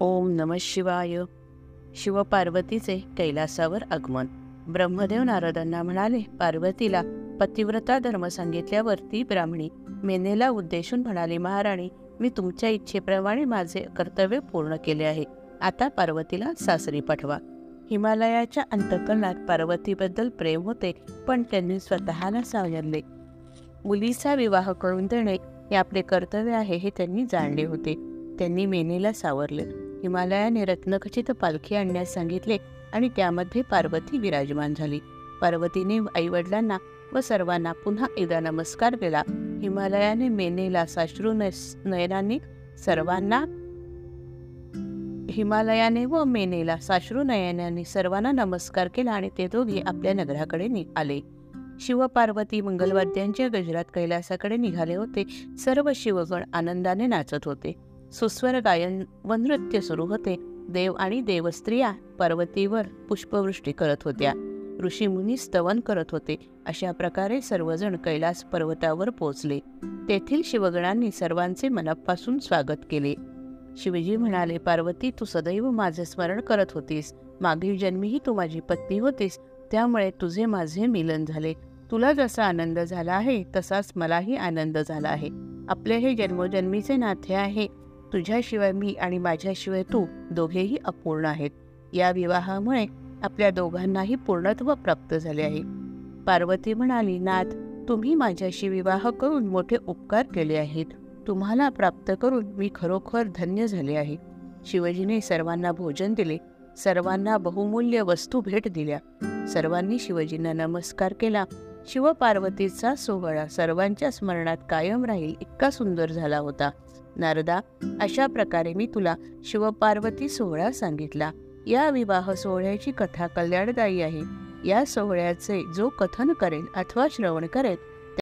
ओम नम शिवाय. शिवपार्वतीचे कैलासावर आगमन. ब्रह्मदेव नारदांना म्हणाले पार्वतीला पतिव्रता धर्म सांगितल्यावर ती ब्राह्मणी मेनेला उद्देशून म्हणाली महाराणी मी तुमच्या इच्छेप्रमाणे माझे कर्तव्य पूर्ण केले आहे. आता पार्वतीला सासरी पाठवा. हिमालयाच्या अंतकरणात पार्वतीबद्दल प्रेम होते पण त्यांनी स्वतःला सावरले. मुलीचा विवाह करून देणे हे आपले कर्तव्य आहे हे त्यांनी जाणले होते. त्यांनी मेनेला सावरले. हिमालयाने रत्नखचित पालखी आणण्यास सांगितले आणि त्यामध्ये पार्वती विराजमान झाली. पार्वतीने आईवडिलांना व सर्वांना पुन्हा एकदा नमस्कार केला. हिमालयाने मेनेला साश्रू नयनांनी सर्वांना हिमालयाने व मेनेला साश्रू नयनांनी सर्वांना नमस्कार केला आणि ते दोघे आपल्या नगराकडे आले. शिवपार्वती मंगलवाद्यांच्या गजरात कैलासाकडे निघाले होते. सर्व शिवगण आनंदाने नाचत होते. सुस्वर गायन व नृत्य सुरू होते. देव आणि देवस्त्रिया पार्वतीवर पुष्पवृष्टी करत होत्या. ऋषीमुनी स्तवन करत होते. अशा प्रकारे सर्वजण कैलास पर्वतावर पोचले तेथील शिवगणांनी सर्वांचे मनापासून स्वागत केले. शिवजी म्हणाले पार्वती तू सदैव माझे स्मरण करत होतीस. मागील जन्मीही तू माझी पत्नी होतीस. त्यामुळे तुझे माझे मिलन झाले. तुला जसा आनंद झाला आहे तसाच मलाही आनंद झाला आहे. आपले हे जन्मोजन्मीचे नाते आहे. तुझ्याशिवाय मी आणि माझ्याशिवाय तू दोघेही अपूर्ण आहेत. या विवाहामुळे आपल्या दोघांनाही पूर्णत्व प्राप्त झाले आहे. पार्वती म्हणाली नाथ तुम्ही माझ्याशी विवाह करून मोठे उपकार केले आहेत. तुम्हाला प्राप्त करून मी खरोखर धन्य झाले आहे. शिवजीने सर्वांना भोजन दिले. सर्वांना बहुमूल्य वस्तू भेट दिल्या. सर्वांनी शिवजींना नमस्कार केला. शिवपार्वतीचा सोहळा सर्वांच्या स्मरणात कायम राहील इतका सुंदर झाला होता. नारदा अशा प्रकारे मी तुला शिवपार्वती सोहळा सांगितला. या विवाह सोहळ्याची कथा कल्याणदायी आहे. या सोहळ्याचे जो कथन करेल अथवा श्रवण करेल